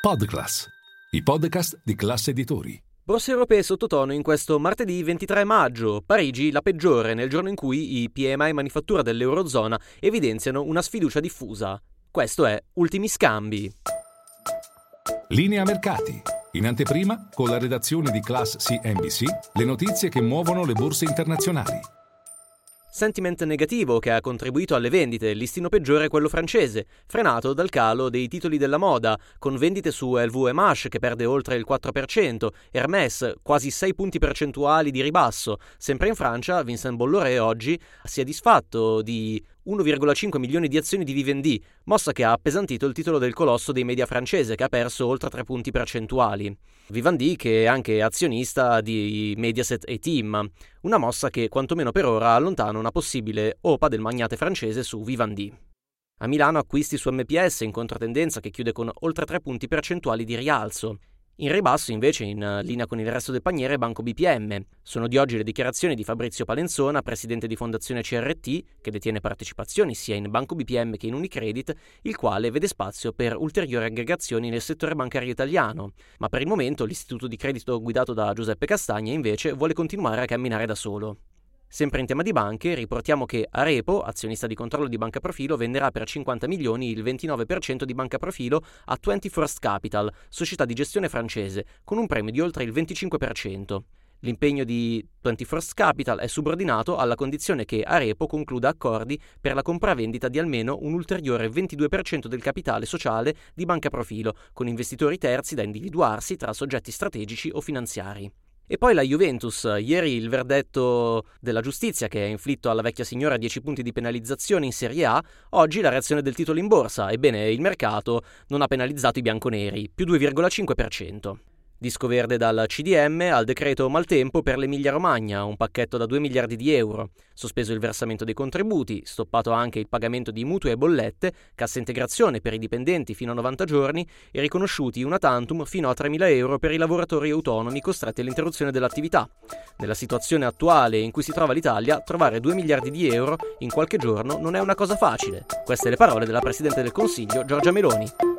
Podclass, i podcast di classe editori. Borse europee sottotono in questo martedì 23 maggio. Parigi la peggiore nel giorno in cui i PMI manifattura dell'Eurozona evidenziano una sfiducia diffusa. Questo è Ultimi Scambi. Linea mercati. In anteprima, con la redazione di Class CNBC, le notizie che muovono le borse internazionali. Sentiment negativo che ha contribuito alle vendite, listino peggiore quello francese, frenato dal calo dei titoli della moda, con vendite su LVMH che perde oltre il 4%, Hermès quasi 6 punti percentuali di ribasso. Sempre in Francia, Vincent Bolloré oggi si è disfatto di 1,5 milioni di azioni di Vivendi, mossa che ha appesantito il titolo del colosso dei media francese che ha perso oltre 3 punti percentuali. Vivendi che è anche azionista di Mediaset e Team, una mossa che quantomeno per ora allontana una possibile OPA del magnate francese su Vivendi. A Milano acquisti su MPS in controtendenza che chiude con oltre 3 punti percentuali di rialzo. In ribasso, invece, in eh, linea con il resto del paniere, Banco BPM. Sono di oggi le dichiarazioni di Fabrizio Palenzona, presidente di Fondazione CRT, che detiene partecipazioni sia in Banco BPM che in Unicredit, il quale vede spazio per ulteriori aggregazioni nel settore bancario italiano. Ma per il momento l'istituto di credito guidato da Giuseppe Castagna, invece, vuole continuare a camminare da solo. Sempre in tema di banche, riportiamo che Arepo, azionista di controllo di Banca Profilo, venderà per 50 milioni il 29% di Banca Profilo a 21st Capital, società di gestione francese, con un premio di oltre il 25%. L'impegno di 21st Capital è subordinato alla condizione che Arepo concluda accordi per la compravendita di almeno un ulteriore 22% del capitale sociale di Banca Profilo, con investitori terzi da individuarsi tra soggetti strategici o finanziari. E poi la Juventus, ieri il verdetto della giustizia che ha inflitto alla vecchia signora 10 punti di penalizzazione in Serie A, oggi la reazione del titolo in borsa, ebbene il mercato non ha penalizzato i bianconeri, più 2,5%. Disco verde dal CDM al decreto maltempo per l'Emilia Romagna, un pacchetto da 2 miliardi di euro. Sospeso il versamento dei contributi, stoppato anche il pagamento di mutui e bollette, cassa integrazione per i dipendenti fino a 90 giorni e riconosciuti una tantum fino a 3.000 euro per i lavoratori autonomi costretti all'interruzione dell'attività. Nella situazione attuale in cui si trova l'Italia, trovare 2 miliardi di euro in qualche giorno non è una cosa facile. Queste le parole della Presidente del Consiglio Giorgia Meloni.